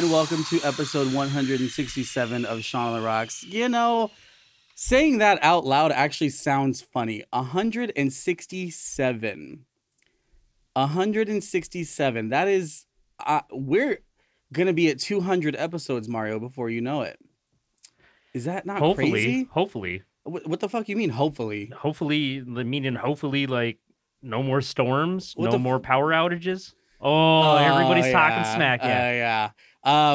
And welcome to episode 167 of Sean on the Rocks. You know, saying that out loud actually sounds funny. 167. 167. That is, uh, we're gonna be at 200 episodes, Mario, before you know it. Is that not hopefully, crazy? hopefully, What, what the fuck you mean? Hopefully. hopefully, the meaning hopefully like no more storms, What no the more f- power outages. Oh, everybody's Oh, talking yeah. smack. Yeah. Uh, yeah.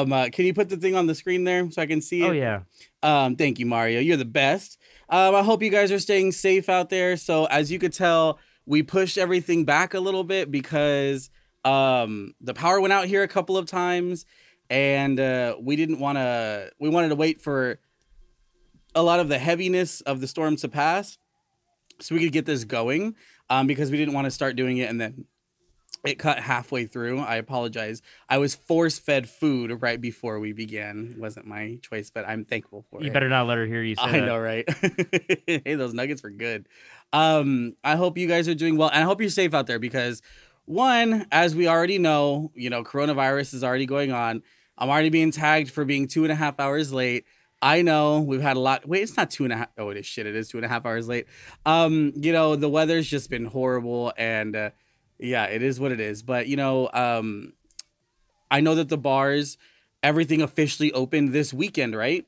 Um, uh, can you put the thing on the screen there so I can see it? oh yeah. Um, thank you, Mario. You're the best. Um, I hope you guys are staying safe out there. So as you could tell, we pushed everything back a little bit because um the power went out here a couple of times and uh we didn't want to we wanted to wait for a lot of the heaviness of the storm to pass so we could get this going um because we didn't want to start doing it and then it cut halfway through. I apologize. I was force fed food right before we began. It wasn't my choice, but I'm thankful for You it. You better not let her hear you say I that. know, right? hey, those nuggets were good. Um, I hope you guys are doing well, and I hope you're safe out there because, one, as we already know, you know, coronavirus is already going on. I'm already being tagged for being two and a half hours late. I know we've had a lot. Wait, it's not two and a half. Oh, it is shit. It is two and a half hours late. Um, you know, the weather's just been horrible, and uh, yeah, it is what it is. But you know, um, I know that the bars, everything officially opened this weekend, right?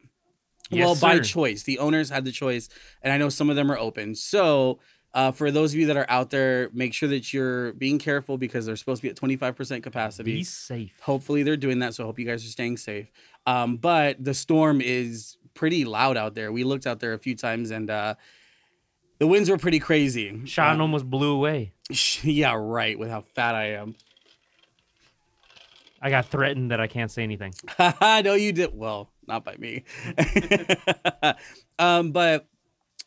Yes, well, by choice. The owners had the choice, and I know some of them are open. So, uh, for those of you that are out there, make sure that you're being careful because they're supposed to be at 25% capacity. Be safe. Hopefully, they're doing that. So, I hope you guys are staying safe. Um, but the storm is pretty loud out there. We looked out there a few times, and uh, the winds were pretty crazy. Sean Um, almost blew away. yeah, right. With how fat I am. I got threatened that I can't say anything. I know you did well, not by me. um, but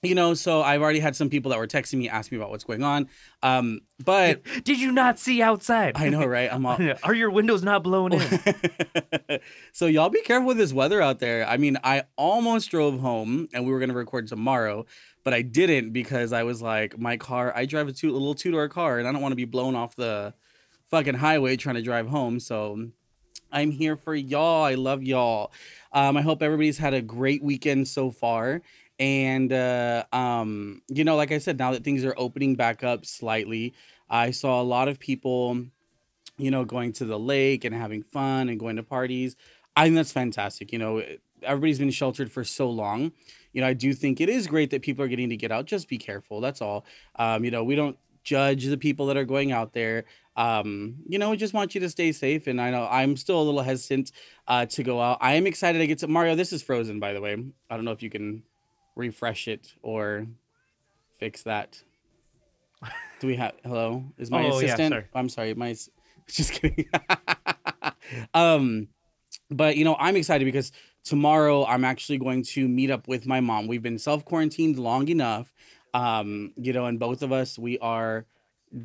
you know, so I've already had some people that were texting me, asking me about what's going on. Um, but Did you not see outside? I know, right? I'm all. Are your windows not blown in? so y'all be careful with this weather out there. I mean, I almost drove home, and we were gonna record tomorrow, but I didn't because I was like, my car. I drive a, two, a little two door car, and I don't want to be blown off the fucking highway trying to drive home. So I'm here for y'all. I love y'all. Um, I hope everybody's had a great weekend so far. And uh, um, you know, like I said, now that things are opening back up slightly, I saw a lot of people, you know, going to the lake and having fun and going to parties. I think that's fantastic. You know, everybody's been sheltered for so long. You know, I do think it is great that people are getting to get out. Just be careful. That's all. Um, you know, we don't judge the people that are going out there. Um, you know, we just want you to stay safe. And I know I'm still a little hesitant uh, to go out. I am excited to get to Mario. This is frozen, by the way. I don't know if you can refresh it or fix that. Do we have hello? Is my Oh, yeah, assistant? sorry. I'm sorry, my just kidding. um, but you know, I'm excited because tomorrow I'm actually going to meet up with my mom. We've been self quarantined long enough, um, you know, and both of us we are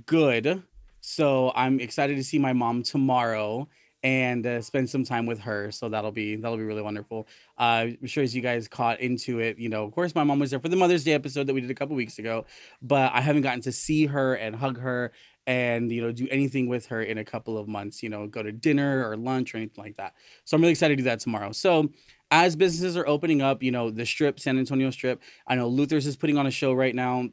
good. So I'm excited to see my mom tomorrow and uh, spend some time with her. So that'll be that'll be really wonderful. Uh, I'm sure as you guys caught into it, you know, of course my mom was there for the Mother's Day episode that we did a couple weeks ago, but I haven't gotten to see her and hug her and you know do anything with her in a couple of months. You know, go to dinner or lunch or anything like that. So I'm really excited to do that tomorrow. So as businesses are opening up, you know, the strip, San Antonio strip. I know Luther's is putting on a show right now.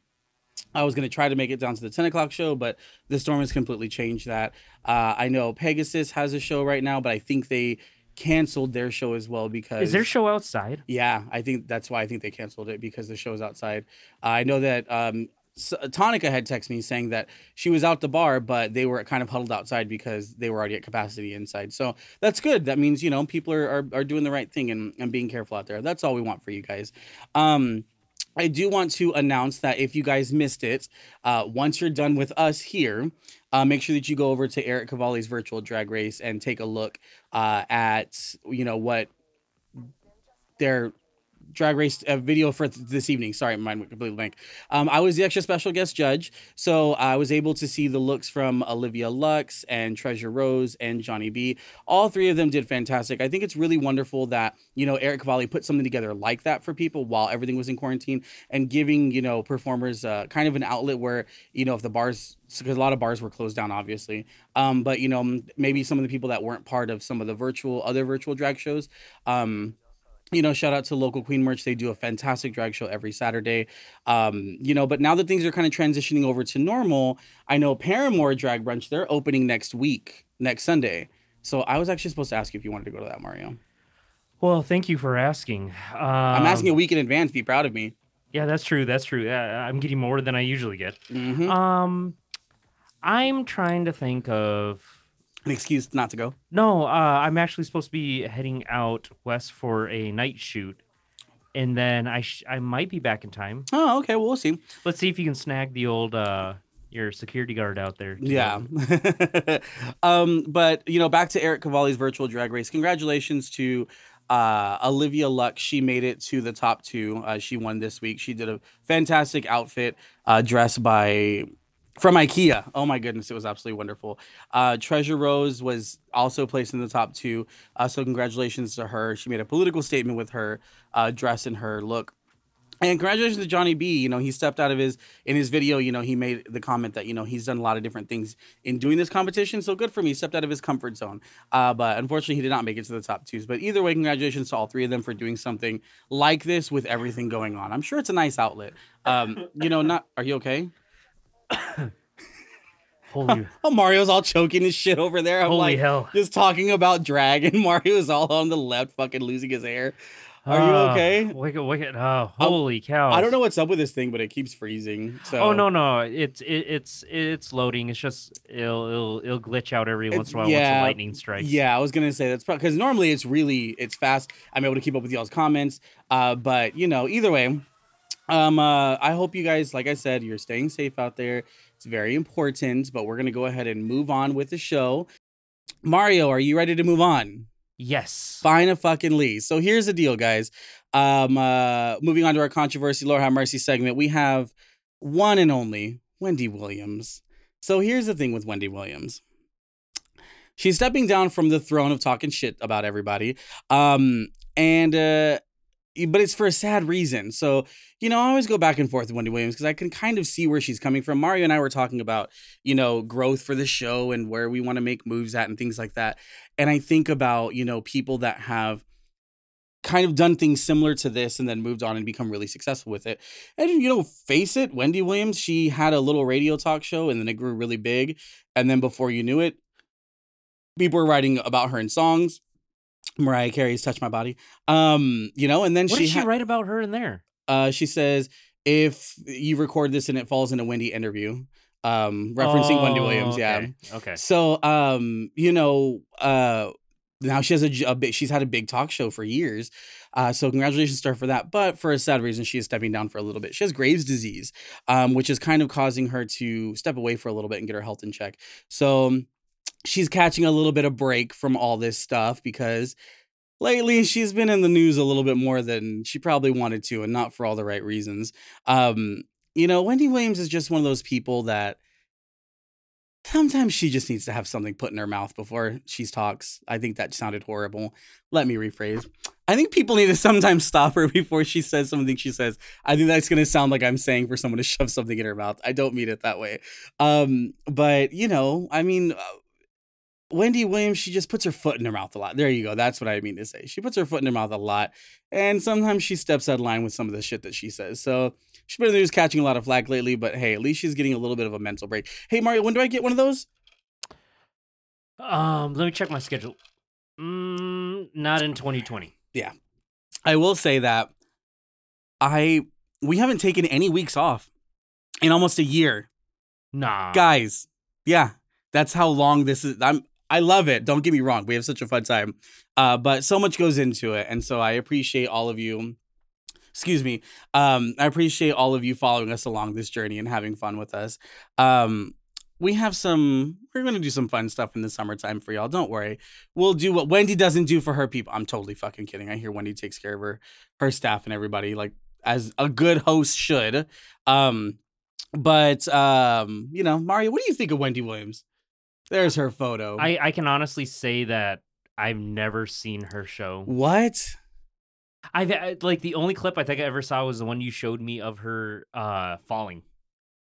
I was going to try to make it down to the 10 o'clock show, but the storm has completely changed that. Uh, I know Pegasus has a show right now, but I think they canceled their show as well because. Is their show outside? Yeah, I think that's why I think they canceled it because the show's outside. Uh, I know that um, S- Tonica had texted me saying that she was out the bar, but they were kind of huddled outside because they were already at capacity inside. So that's good. That means, you know, people are, are, are doing the right thing and, and being careful out there. That's all we want for you guys. Um, I do want to announce that if you guys missed it, uh, once you're done with us here, uh, make sure that you go over to Eric Cavalli's virtual drag race and take a look uh, at you know what their drag race uh, video for th- this evening. Sorry, mine went completely blank. Um, I was the extra special guest judge, so I was able to see the looks from Olivia Lux and Treasure Rose and Johnny B. All three of them did fantastic. I think it's really wonderful that you know Eric Cavalli put something together like that for people while everything was in quarantine and giving you know performers uh, kind of an outlet where you know if the bars because a lot of bars were closed down obviously um, but you know maybe some of the people that weren't part of some of the virtual other virtual drag shows um, you know, shout out to local Queen Merch. They do a fantastic drag show every Saturday. Um, you know, but now that things are kind of transitioning over to normal, I know Paramour Drag Brunch, they're opening next week, next Sunday. So I was actually supposed to ask you if you wanted to go to that, Mario. Well, thank you for asking. Um, I'm asking a week in advance. Be proud of me. Yeah, that's true. That's true. Yeah, I'm getting more than I usually get. hmm Um, I'm trying to think of. An excuse not to go. No, uh, I'm actually supposed to be heading out west for a night shoot, and then I sh- I might be back in time. Oh, okay. Well, we'll see. Let's see if you can snag the old uh your security guard out there. Yeah. um, but you know, back to Eric Cavalli's virtual drag race. Congratulations to uh, Olivia Lux. She made it to the top two. Uh, she won this week. She did a fantastic outfit, uh, dressed by from IKEA. Oh my goodness, it was absolutely wonderful. Uh, Treasure Rose was also placed in the top two. Uh, so congratulations to her. She made a political statement with her uh, dress and her look. And congratulations to Johnny B. You know, he stepped out of his in his video. You know, he made the comment that you know he's done a lot of different things in doing this competition. So good for me. He stepped out of his comfort zone. Uh, but unfortunately, he did not make it to the top twos. But either way, congratulations to all three of them for doing something like this with everything going on. I'm sure it's a nice outlet. Um, you know, not. Are you okay? Holy Oh, Mario's all choking his shit over there. I'm holy like hell! just talking about drag, and Mario's all on the left, fucking losing his hair. Are you Ah, okay? Oh, holy cow! I don't know what's up with this thing, but it keeps freezing. So Oh no no! It's it, it's it's loading. It's just it'll it'll, it'll glitch out every once in a while yeah, once the lightning strikes. Yeah, I was gonna say that's because normally it's really it's fast. I'm able to keep up with y'all's comments. Uh, but you know, either way, um, uh, I hope you guys, like I said, you're staying safe out there. It's very important. But we're gonna go ahead and move on with the show. Mario, are you ready to move on? Yes. Fine a fucking Lee. So here's the deal, guys. Um, uh, moving on to our controversy, Lord have mercy segment. We have one and only Wendy Williams. So here's the thing with Wendy Williams. She's stepping down from the throne of talking shit about everybody. Um, and uh, but it's for a sad reason. So, you know, I always go back and forth with Wendy Williams because I can kind of see where she's coming from. Mario and I were talking about, you know, growth for the show and where we want to make moves at and things like that. And I think about, you know, people that have kind of done things similar to this and then moved on and become really successful with it. And you know, face it, Wendy Williams, she had a little radio talk show and then it grew really big. And then before you knew it, people were writing about her in songs. Mariah Carey's "Touch My Body," um, you know, and then she What she did she ha- write about her in there? uh, she says if you record this and it falls in a Wendy interview, um, referencing Wendy Williams, Oh, yeah. okay, Okay. So, um, you know, uh, now she has a, a big, she's had a big talk show for years. Uh, so congratulations to her for that. But for a sad reason, she is stepping down for a little bit. She has Graves' disease, um, which is kind of causing her to step away for a little bit and get her health in check. So she's catching a little bit of break from all this stuff because lately she's been in the news a little bit more than she probably wanted to and not for all the right reasons. Um, you know, Wendy Williams is just one of those people that sometimes she just needs to have something put in her mouth before she talks. I think that sounded horrible. Let me rephrase. I think people need to sometimes stop her before she says something she says. I think that's going to sound like I'm saying for someone to shove something in her mouth. I don't mean it that way. Um, but, you know, I mean, uh, Wendy Williams, she just puts her foot in her mouth a lot. There you go. That's what I mean to say. She puts her foot in her mouth a lot. And sometimes she steps out of line with some of the shit that she says. So she's been in the news catching a lot of flack lately, but hey, at least she's getting a little bit of a mental break. Hey, Mario, when do I get one of those? Um, let me check my schedule. Mm, not in 2020. Yeah. I will say that I we haven't taken any weeks off in almost a year. Nah. Guys, yeah. That's how long this is. I'm I love it. Don't get me wrong. We have such a fun time. Uh, but so much goes into it. And so I appreciate all of you. Excuse me. Um, I appreciate all of you following us along this journey and having fun with us. Um, we have some. We're gonna do some fun stuff in the summertime for y'all. Don't worry. We'll do what Wendy doesn't do for her people. I'm totally fucking kidding. I hear Wendy takes care of her her staff and everybody like as a good host should. Um, but um, you know, Mario, what do you think of Wendy Williams? There's her photo. I I can honestly say that I've never seen her show. what? I've uh, like the only clip I think I ever saw was the one you showed me of her uh falling,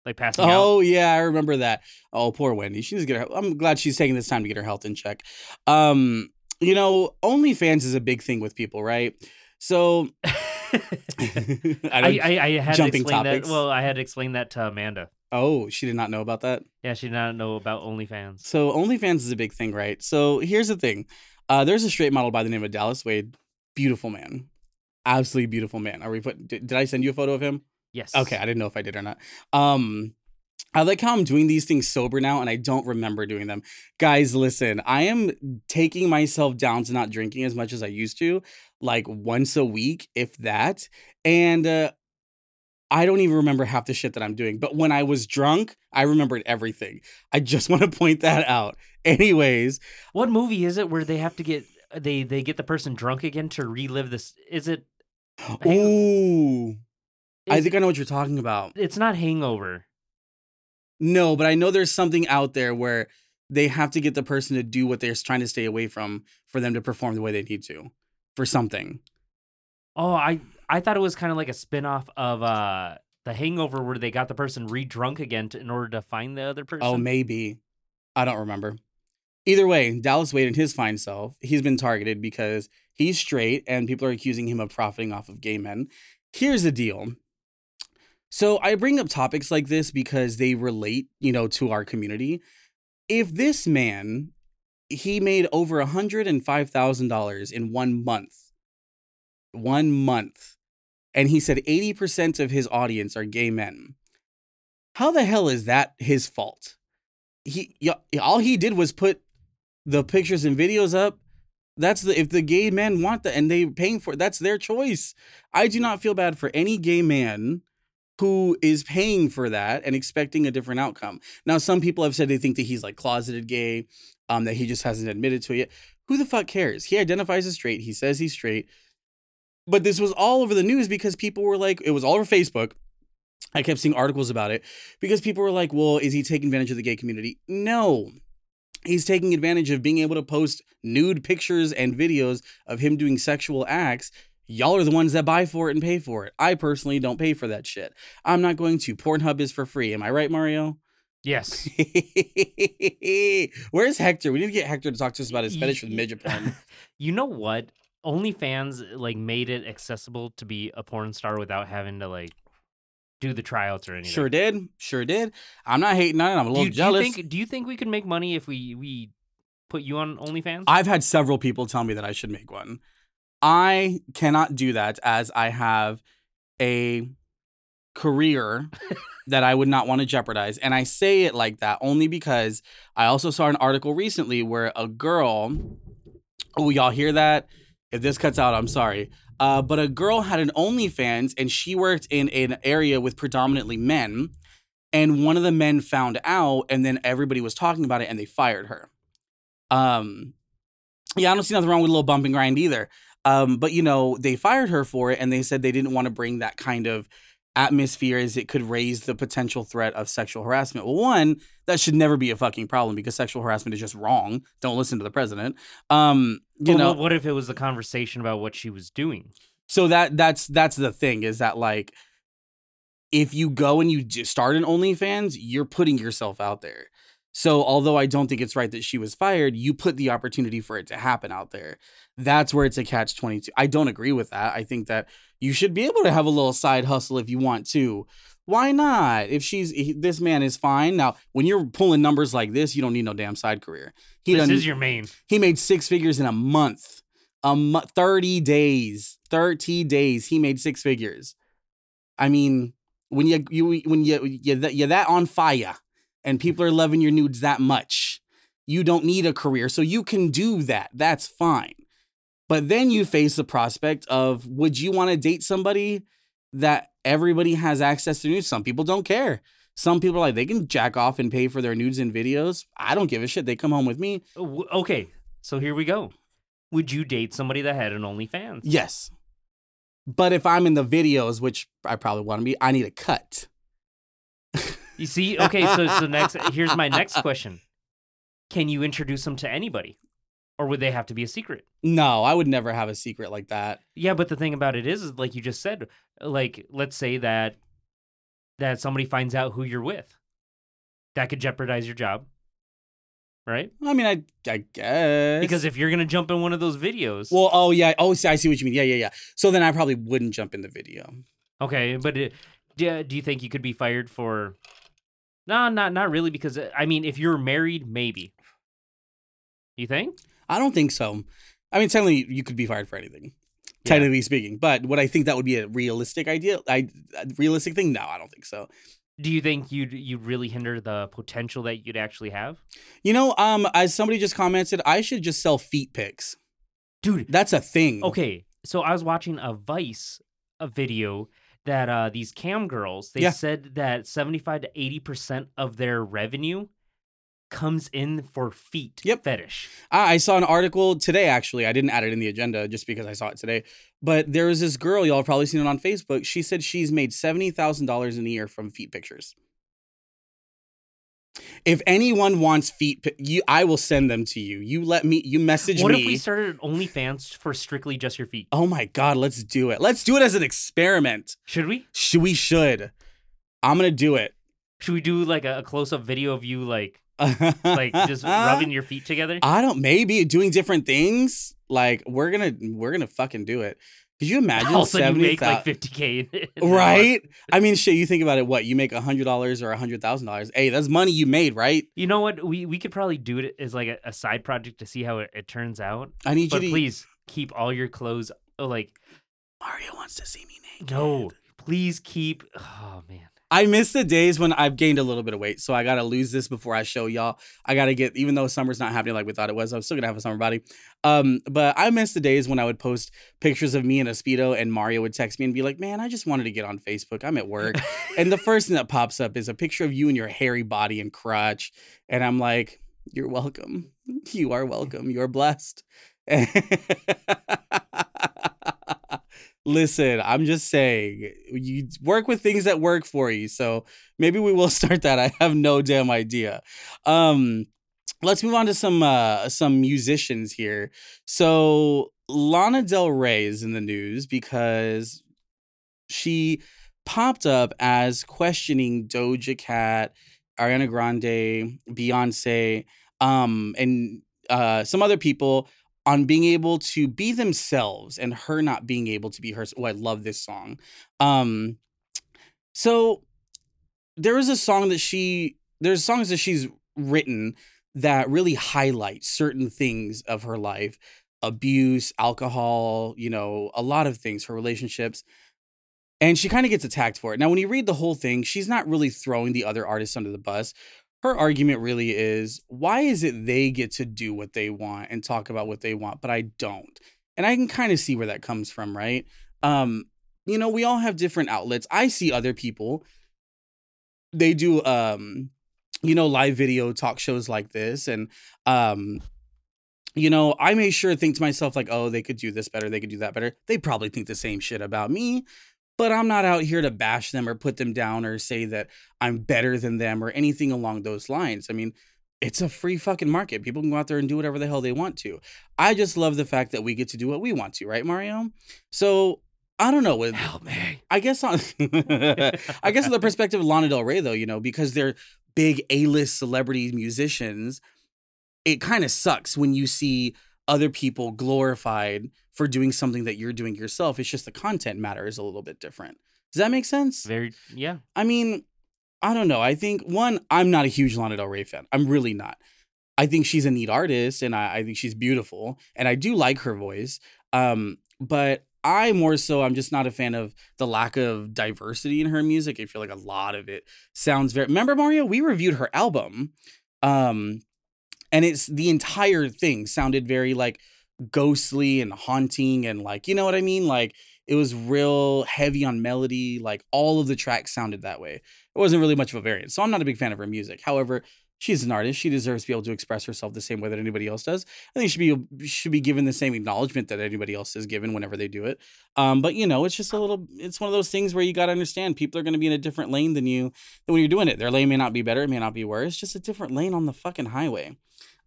like passing out. Oh yeah, I remember that. Oh, poor Wendy. She needs to get her. I'm glad she's taking this time to get her health in check. Um, you know, OnlyFans is a big thing with people, right? So I I, I, had to explain topics. that. Well, I had to explain that to Amanda. oh, she did not know about that. Yeah, she did not know about OnlyFans. So OnlyFans is a big thing, right? So here's the thing. Uh, there's a straight model by the name of Dallas Wade. Beautiful man. Absolutely beautiful man. Are we put did, did I send you a photo of him? Yes. Okay, I didn't know if I did or not. Um I like how I'm doing these things sober now and I don't remember doing them. Guys, listen, I am taking myself down to not drinking as much as I used to, like once a week, if that. And uh I don't even remember half the shit that I'm doing. But when I was drunk, I remembered everything. I just want to point that out. Anyways, What movie is it where they have to get they they get the person drunk again to relive this? Is it? ooh, I think I know what you're talking about. it's not Hangover. No, but I know there's something out there where they have to get the person to do what they're trying to stay away from for them to perform the way they need to for something. Oh, I I thought it was kind of like a spin-off of uh the Hangover where they got the person re-drunk again to, in order to find the other person. Oh, maybe. I don't remember. Either way, Dallas Wade and his fine self, he's been targeted because he's straight and people are accusing him of profiting off of gay men. Here's the deal. So I bring up topics like this because they relate, you know, to our community. If this man, he made over $105,000 in one month, one month, and he said 80% of his audience are gay men. How the hell is that his fault? he all he did was put the pictures and videos up. That's the if the gay men want that and they paying for it, that's their choice. I do not feel bad for any gay man who is paying for that and expecting a different outcome. Now, some people have said they think that he's like closeted gay, um, that he just hasn't admitted to it yet. Who the fuck cares? He identifies as straight. He says he's straight. But this was all over the news because people were like, it was all over Facebook. I kept seeing articles about it because people were like, well, is he taking advantage of the gay community? No. He's taking advantage of being able to post nude pictures and videos of him doing sexual acts. Y'all are the ones that buy for it and pay for it. I personally don't pay for that shit. I'm not going to. Pornhub is for free. Am I right, Mario? Yes. Where's Hector? We need to get Hector to talk to us about his fetish with midget porn. You know what? OnlyFans like made it accessible to be a porn star without having to like do the tryouts or anything. Sure did. Sure did. I'm not hating on it. I'm a Do little do jealous. you think do you think we could make money if we we put you on OnlyFans? I've had several people tell me that I should make one. I cannot do that as I have a career that I would not want to jeopardize. And I say it like that only because I also saw an article recently where a girl, oh, y'all hear that? If this cuts out, I'm sorry. Uh, but a girl had an OnlyFans and she worked in an area with predominantly men. And one of the men found out, and then everybody was talking about it and they fired her. Um, yeah, I don't see nothing wrong with a little bump and grind either. Um, but you know, they fired her for it, and they said they didn't want to bring that kind of atmosphere as it could raise the potential threat of sexual harassment. Well, one, that should never be a fucking problem because sexual harassment is just wrong. Don't listen to the president. Um, you Well, know, what- what if it was a conversation about what she was doing? so that that's that's the thing is that like if you go and you start an OnlyFans, you're putting yourself out there. So although I don't think it's right that she was fired, you put the opportunity for it to happen out there. That's where it's a catch 22. I don't agree with that. I think that you should be able to have a little side hustle if you want to. Why not? If she's he- this man is fine. Now, when you're pulling numbers like this, you don't need no damn side career. He this is your main. he made six figures in a month. A mo- 30 days. 30 days. He made six figures. I mean, when you you when you you that you're that on fire and people are loving your nudes that much, you don't need a career. So you can do that. That's fine. But then you face the prospect of would you want to date somebody that everybody has access to nudes? Some people don't care. Some people are like they can jack off and pay for their nudes and videos. I don't give a shit. They come home with me. Uh, Okay, so here we go. Would you date somebody that had an OnlyFans? Yes. But if I'm in the videos, which I probably want to be, I need a cut. You see, okay, so so next here's my next question. Can you introduce them to anybody? Or would they have to be a secret? No, I would never have a secret like that. Yeah, but the thing about it is, is like you just said, like let's say that that somebody finds out who you're with. That could jeopardize your job. Right? I mean, I I guess Because if you're gonna jump in one of those videos, well, oh yeah, oh, see, I see what you mean. Yeah, yeah, yeah. So then I probably wouldn't jump in the video. okay, but it, do, do you think you could be fired for? No, not not really. Because uh, I mean, if you're married, maybe. You think? I don't think so. I mean, technically, you could be fired for anything, Yeah. technically speaking. But would I think that would be a realistic idea? I a realistic thing? No, I don't think so. Do you think you'd you'd really hinder the potential that you'd actually have, You know, um, as somebody just commented, I should just sell feet pics. dude? That's a thing. Okay, so I was watching a Vice a video that uh these cam girls they Yeah. said that 75 to 80% of their revenue comes in for feet Yep. fetish. I, I saw an article today. Actually, I didn't add it in the agenda just because I saw it today. But there was this girl, y'all have probably seen it on Facebook. She said she's made seventy thousand dollars in a year from feet pictures. If anyone wants feet, you, I will send them to you. You let me. You message What me. What if we started OnlyFans for strictly just your feet? oh my god, let's do it. Let's do it as an experiment. Should we? Should we should? I'm gonna do it. Should we do like a, a close up video of you like like just rubbing your feet together? I don't maybe doing different things. Like we're gonna we're gonna fucking do it. Could you imagine All of a sudden you make like 50k. in an hour. Right? I mean, shit. You think about it. What you make a hundred dollars or a hundred thousand dollars? Hey, that's money you made, right? You know what? We we could probably do it as like a, a side project to see how it, it turns out. I need But you to. please keep all your clothes. Oh, like Mario wants to see me naked. no, please keep. Oh man. I miss the days when I've gained a little bit of weight, so I gotta lose this before I show y'all. I gotta get, even though summer's not happening like we thought it was, I'm still gonna have a summer body. Um, but I miss the days when I would post pictures of me in a speedo, and Mario would text me and be like, "Man, I just wanted to get on Facebook. I'm at work." and the first thing that pops up is a picture of you and your hairy body and crotch, and I'm like, "You're welcome. You are welcome. You're blessed." Listen, I'm just saying, you work with things that work for you. So maybe we will start that. I have no damn idea. Um, let's move on to some uh some musicians here. So Lana Del Rey is in the news because she popped up as questioning Doja Cat, Ariana Grande, Beyonce, um, and uh, some other people on being able to be themselves and her not being able to be her. Oh, I love this song. Um, so there is a song that she there's songs that she's written that really highlight certain things of her life abuse alcohol you know a lot of things her relationships and she kind of gets attacked for it now when you read the whole thing she's not really throwing the other artists under the bus her argument really is why is it they get to do what they want and talk about what they want but i don't? And i can kind of see where that comes from right? Um you know we all have different outlets. I see other people they do um you know live video talk shows like this and um you know i may sure think to myself like oh they could do this better they could do that better. They probably think the same shit about me but i'm not out here to bash them or put them down or say that i'm better than them or anything along those lines. I mean it's a free fucking market. People can go out there and do whatever the hell they want to. I just love the fact that we get to do what we want to right mario? So i don't know with Help me. I guess on I guess on the perspective of Lana Del Rey though, you know, because they're big A-list celebrity musicians, it kind of sucks when you see other people glorified for doing something that you're doing yourself. It's just the content matter is a little bit different. Does that make sense? Very yeah. I mean, I don't know. I think one, I'm not a huge Lana Del Rey fan. I'm really not. I think she's a neat artist and I, I think she's beautiful and I do like her voice. Um, but I more so I'm just not a fan of the lack of diversity in her music. I feel like a lot of it sounds very remember Mario? We reviewed her album. Um and it's the entire thing sounded very like ghostly and haunting and like you know what I mean? Like It was real heavy on melody. Like all of the tracks sounded that way. It wasn't really much of a variant. So I'm not a big fan of her music. However, she's an artist. She deserves to be able to express herself the same way that anybody else does. I think she should be should be given the same acknowledgement that anybody else is given whenever they do it. Um, but you know, it's just a little. It's one of those things where you got to understand people are going to be in a different lane than you than when you're doing it. Their lane may not be better, it may not be worse. Just a different lane on the fucking highway.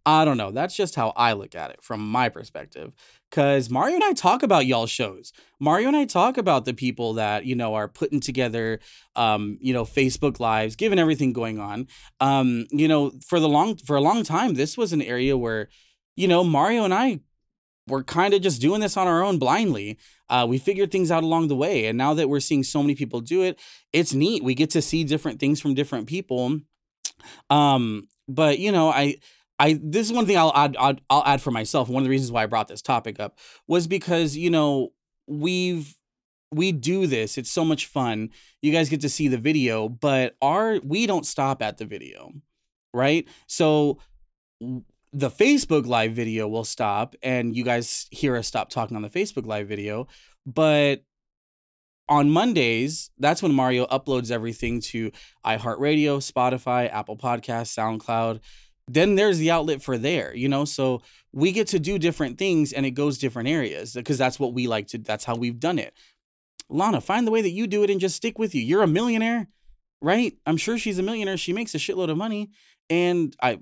I don't know. That's just how I look at it from my perspective. Cause Mario and I talk about y'all shows. Mario and I talk about the people that, you know, are putting together um, you know, Facebook lives, given everything going on. Um, you know, for the long for a long time, this was an area where, you know, Mario and I were kind of just doing this on our own blindly. Uh, we figured things out along the way. And now that we're seeing so many people do it, it's neat. We get to see different things from different people. Um, but you know, I I this is one thing I'll add, I'll, I'll add for myself. One of the reasons why I brought this topic up was because you know we've we do this. It's so much fun. You guys get to see the video, but our we don't stop at the video, right? So the Facebook live video will stop, and you guys hear us stop talking on the Facebook live video, but on Mondays, that's when Mario uploads everything to iHeartRadio, Spotify, Apple Podcasts, SoundCloud then there's the outlet for there, you know? So we get to do different things and it goes different areas because that's what we like to, that's how we've done it. Lana, find the way that you do it and just stick with you. You're a millionaire, right? I'm sure she's a millionaire. She makes a shitload of money. And I,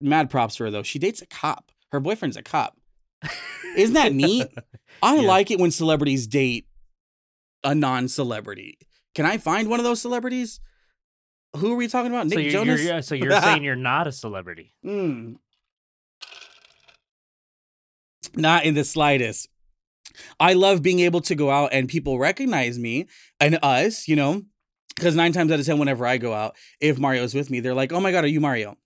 mad props to her though. She dates a cop. Her boyfriend's a cop. Isn't that neat? I yeah. like it when celebrities date a non celebrity. Can I find one of those celebrities? Who are we talking about? Nick so you're, Jonas. You're, so you're saying you're not a celebrity? Mm. Not in the slightest. I love being able to go out and people recognize me and us, you know, because nine times out of 10, whenever I go out, if Mario's with me, they're like, oh my God, are you Mario?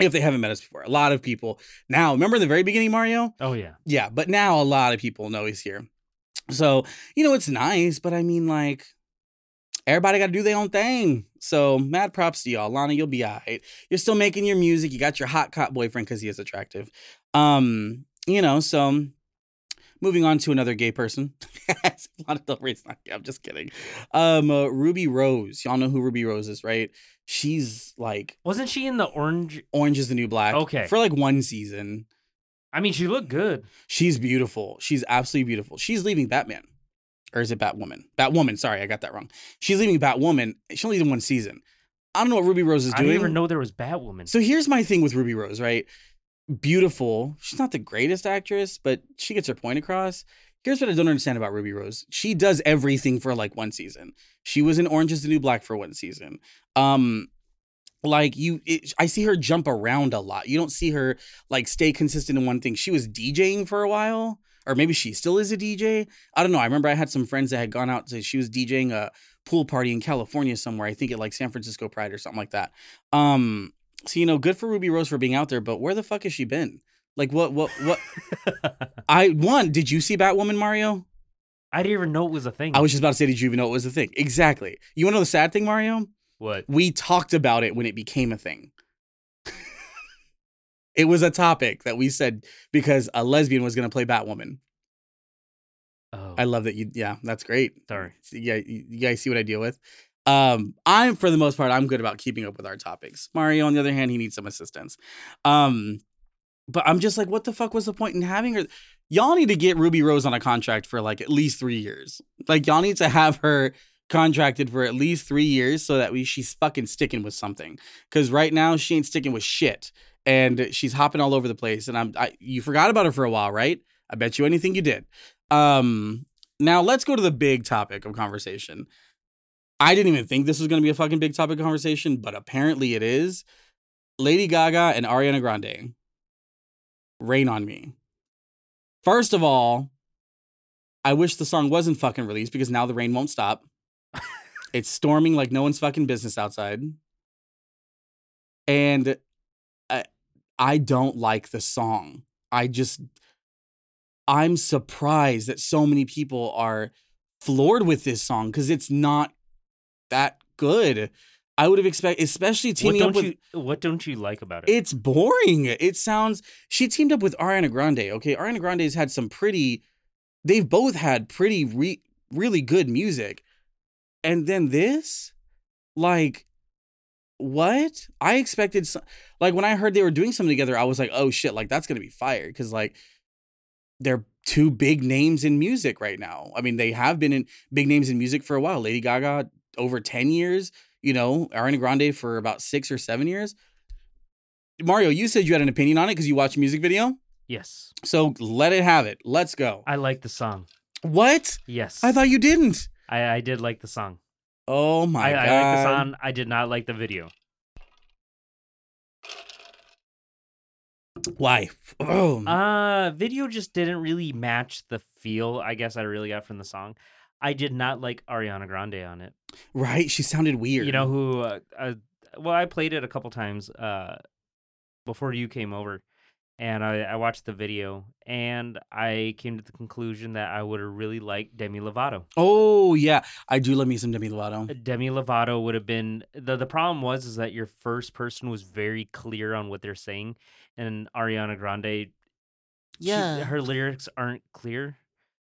If they haven't met us before, a lot of people now remember in the very beginning, Mario? Oh, yeah. Yeah, but now a lot of people know he's here. So, you know, it's nice, but I mean, like, everybody got to do their own thing. So mad props to y'all. Lana, you'll be all right. You're still making your music. You got your hot cop boyfriend because he is attractive. Um, you know, so moving on to another gay person. Lana Del Rey's not gay. I'm just kidding. Um, uh, Ruby Rose. Y'all know who Ruby Rose is, right? She's like, wasn't she in the Orange? Orange is the New Black. Okay, for like one season. I mean, she looked good. She's beautiful. She's absolutely beautiful. She's leaving Batman or is it Batwoman? Batwoman. Sorry, I got that wrong. She's leaving Batwoman. She only did one season. I don't know what Ruby Rose is doing. I didn't even know there was Batwoman. So here's my thing with Ruby Rose, right? Beautiful. She's not the greatest actress, but she gets her point across. Here's what I don't understand about Ruby Rose. She does everything for like one season. She was in Orange is the New Black for one season. Um, like you it, i see her jump around a lot you don't see her like stay consistent in one thing she was djing for a while or maybe she still is a DJ. I don't know. I remember I had some friends that had gone out to she was DJing a pool party in California somewhere. I think at like San Francisco Pride or something like that. Um, so you know, good for Ruby Rose for being out there, but where the fuck has she been? Like what what what I one, did you see Batwoman Mario? I didn't even know it was a thing. I was just about to say, did you even know it was a thing? Exactly. You wanna know the sad thing, Mario? What? We talked about it when it became a thing. It was a topic that we said because a lesbian was going to play Batwoman. Oh. I love that you. Yeah, that's great. Sorry. Yeah, you, you guys see what I deal with. Um, I'm for the most part, I'm good about keeping up with our topics. Mario, on the other hand, he needs some assistance. Um, but I'm just like, what the fuck was the point in having her? Y'all need to get Ruby Rose on a contract for like at least three years. Like y'all need to have her contracted for at least three years so that we she's fucking sticking with something. Because right now she ain't sticking with shit and she's hopping all over the place. And I'm I, you forgot about her for a while, right? I bet you anything you did. Um, now let's go to the big topic of conversation. I didn't even think this was going to be a fucking big topic of conversation, but apparently it is. Lady Gaga and Ariana Grande. Rain on me. First of all, I wish the song wasn't fucking released because now the rain won't stop. it's storming like no one's fucking business outside. And I don't like the song. I just I'm surprised that so many people are floored with this song because it's not that good. I would have expected, especially teaming up with. You, what don't you like about it? It's boring. It sounds. She teamed up with Ariana Grande. Okay, Ariana Grande's had some pretty. They've both had pretty re, really good music. And then this, like, what? I expected, some, like, when I heard they were doing something together, I was like, oh shit, like, that's gonna be fire. Cause, like, they're two big names in music right now. I mean, they have been in big names in music for a while. Lady Gaga, over 10 years, you know, Ariana Grande for about six or seven years. Mario, you said you had an opinion on it because you watched a music video. Yes. So let it have it. Let's go. I like the song. What? Yes. I thought you didn't. I, I did like the song. Oh my I, god. I like the song. I did not like the video. Why? Oh. Uh video just didn't really match the feel I guess I really got from the song. I did not like Ariana Grande on it. right? She sounded weird. You know who uh, uh, well I played it a couple times uh before you came over and I, I watched the video and I came to the conclusion that I would have really liked Demi Lovato. Oh yeah, I do love me some Demi Lovato. Uh, Demi Lovato would have been the the problem was is that your first person was very clear on what they're saying, and Ariana Grande, she- her lyrics aren't clear.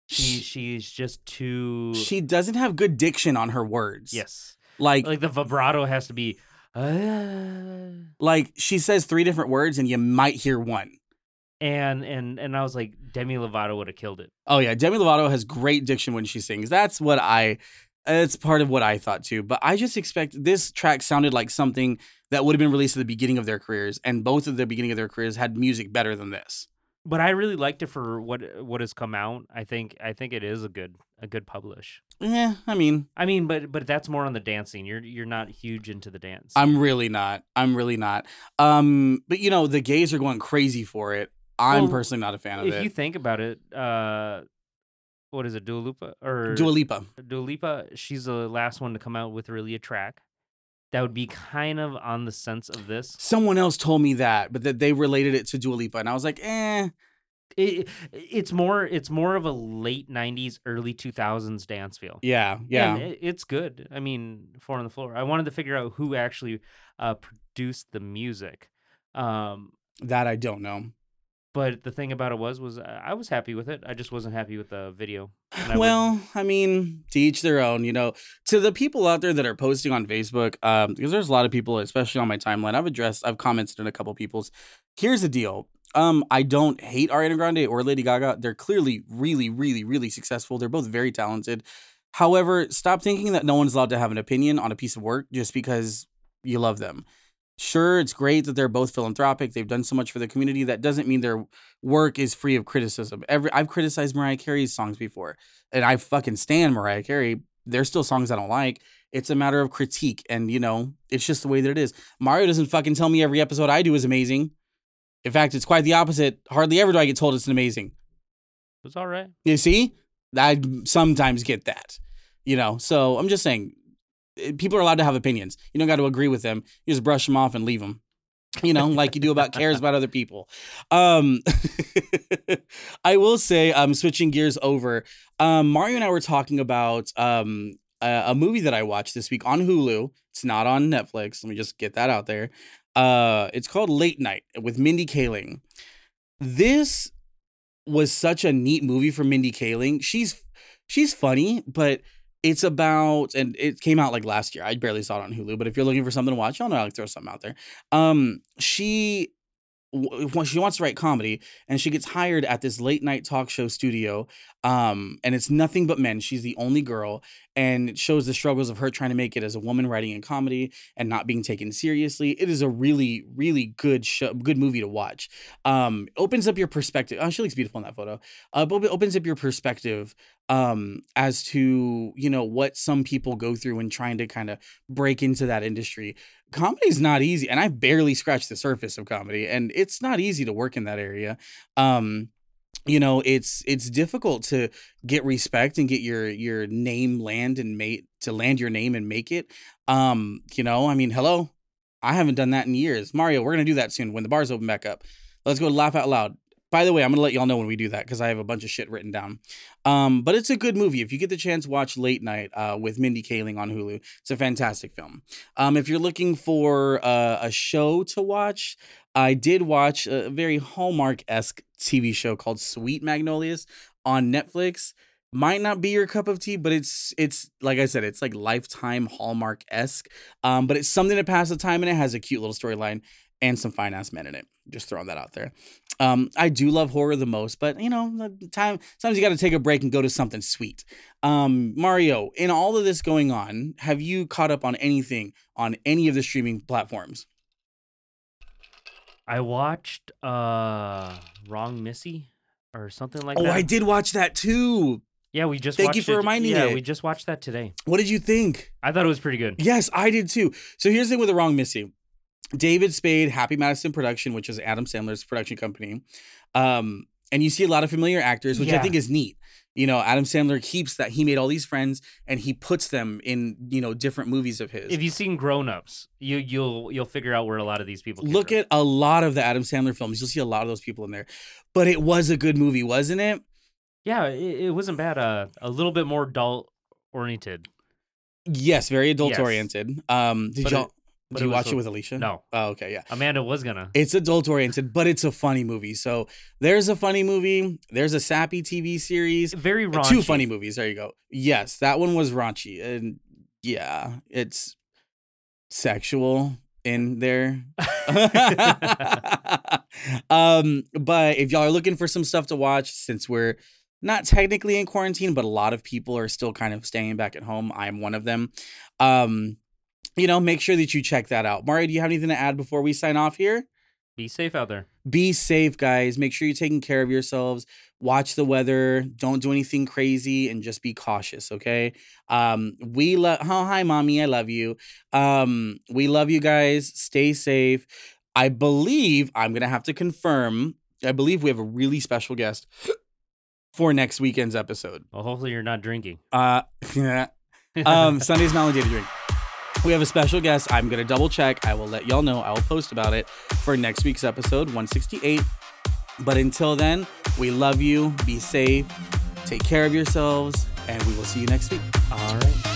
She She, she's just too she doesn't have good diction on her words. yes, Like like the vibrato has to be. Uh, like she says three different words and you might hear one. and and and I was like, Demi Lovato would have killed it. Oh yeah, Demi Lovato has great diction when she sings. That's what I it's part of what I thought too. But I just expect this track sounded like something that would have been released at the beginning of their careers and both of the beginning of their careers had music better than this. But I really liked it for what what has come out. I think I think it is a good a good publish. Yeah, I mean, I mean, but but that's more on the dancing. You're you're not huge into the dance. I'm really not. I'm really not. Um, but you know, the gays are going crazy for it. I'm Well, personally not a fan of if it. If you think about it, uh, what is it, Dua Lipa or Dua Lipa. Dua Lipa? She's the last one to come out with really a track that would be kind of on the sense of this. Someone else told me that, but that they related it to Dua Lipa, and I was like, eh. It, it's more it's more of a late '90s, early 2000s dance feel. Yeah, yeah. It, it's good. I mean, four on the floor. I wanted to figure out who actually uh, produced the music. Um, that I don't know. But the thing about it was, was I I was happy with it. I just wasn't happy with the video. I would- Well, I mean, to each their own, you know. To the people out there that are posting on Facebook, um, because there's a lot of people, especially on my timeline. I've addressed, I've commented on a couple people's. Here's the deal. Um, I don't hate Ariana Grande or Lady Gaga. They're clearly really, really, really successful. They're both very talented. However, stop thinking that no one's allowed to have an opinion on a piece of work just because you love them. Sure, it's great that they're both philanthropic. They've done so much for the community. That doesn't mean their work is free of criticism. Every I've criticized Mariah Carey's songs before, and I fucking stand Mariah Carey. There's still songs I don't like. It's a matter of critique, and you know, it's just the way that it is. Mario doesn't fucking tell me every episode I do is amazing. In fact, it's quite the opposite. Hardly ever do I get told it's amazing. it was all right. You see, I sometimes get that. You know, so I'm just saying, people are allowed to have opinions. You don't got to agree with them. You just brush them off and leave them. You know, like you do about cares about other people. Um, I will say, um, switching gears over. Um, Mario and I were talking about um a, a movie that I watched this week on Hulu. It's not on Netflix. Let me just get that out there. Uh, it's called Late Night with Mindy Kaling. This was such a neat movie for Mindy Kaling. She's she's funny, but it's about and it came out like last year. I barely saw it on Hulu, but if you're looking for something to watch, y'all know I'll throw something out there. Um, she she wants to write comedy and she gets hired at this late night talk show studio um and it's nothing but men. She's the only girl. And it shows the struggles of her trying to make it as a woman writing in comedy and not being taken seriously. It is a really really good show good movie to watch. Um opens up your perspective oh she looks beautiful in that photo. Uh but it opens up your perspective um as to you know what some people go through when trying to kind of break into that industry. Comedy's not easy and i barely scratched the surface of comedy and it's not easy to work in that area. Um you know it's it's difficult to get respect and get your your name land and mate to land your name and make it. Um you know i mean hello? I haven't done that in years. Mario we're gonna do that soon when the bars open back up. Let's go laugh out loud by the way i'm gonna let y'all know when we do that because i have a bunch of shit written down um but it's a good movie if you get the chance watch late night uh with mindy kaling on hulu it's a fantastic film um if you're looking for uh, a show to watch I did watch a very Hallmark esque TV show called Sweet Magnolias on Netflix. might not be your cup of tea, but it's it's like I said, it's like lifetime Hallmark esque. Um, but it's something to pass the time, and it has a cute little storyline and some fine ass men in it. Just throwing that out there. Um, I do love horror the most, but you know, the time sometimes you got to take a break and go to something sweet. Um, Mario, in all of this going on, have you caught up on anything on any of the streaming platforms? I watched uh Wrong Missy or something like Oh, that. Oh, I did watch that too. Yeah, we just Thank you for it- reminding Yeah, me. we just watched that today. What did you think? I thought it was pretty good. Yes, I did too. So here's the thing with the wrong Missy. David Spade, Happy Madison Production, which is Adam Sandler's production company. Um, and you see a lot of familiar actors, which I think is neat. You know, Adam Sandler keeps that he made all these friends and he puts them in, you know, different movies of his. If you've seen Grown Ups, you you'll you'll figure out where a lot of these people came Look from. at a lot of the Adam Sandler films. You'll see a lot of those people in there. But it was a good movie, wasn't it? Yeah, it, it wasn't bad. Uh, a little bit more adult oriented. Yes, very adult Yes. oriented. Um, did But y'all it- but did you it watch it with Alicia? No, Oh, okay, yeah. Amanda was gonna. It's adult oriented, but it's a funny movie. So there's a funny movie. There's a sappy TV series. Very Uh, raunchy. Two funny movies. There you go. Yes, that one was raunchy, and yeah, it's sexual in there. um, but if y'all are looking for some stuff to watch, since we're not technically in quarantine, but a lot of people are still kind of staying back at home. I'm one of them. Um, you know, make sure that you check that out. Mario, do you have anything to add before we sign off here? Be safe out there. be safe guys. Make sure you're taking care of yourselves. Watch the weather. Don't do anything crazy and just be cautious okay? Um we love oh hi mommy. I love you. Um we love you guys. Stay safe. I believe i'm gonna have to confirm i believe we have a really special guest for next weekend's episode. Well, hopefully you're not drinking. uh um sunday's not only day to drink we have a special guest. I'm gonna double check. I will let y'all know. I will post about it for next week's episode 168 but until then we love you. Be safe. Take care of yourselves and we will see you next week. All right.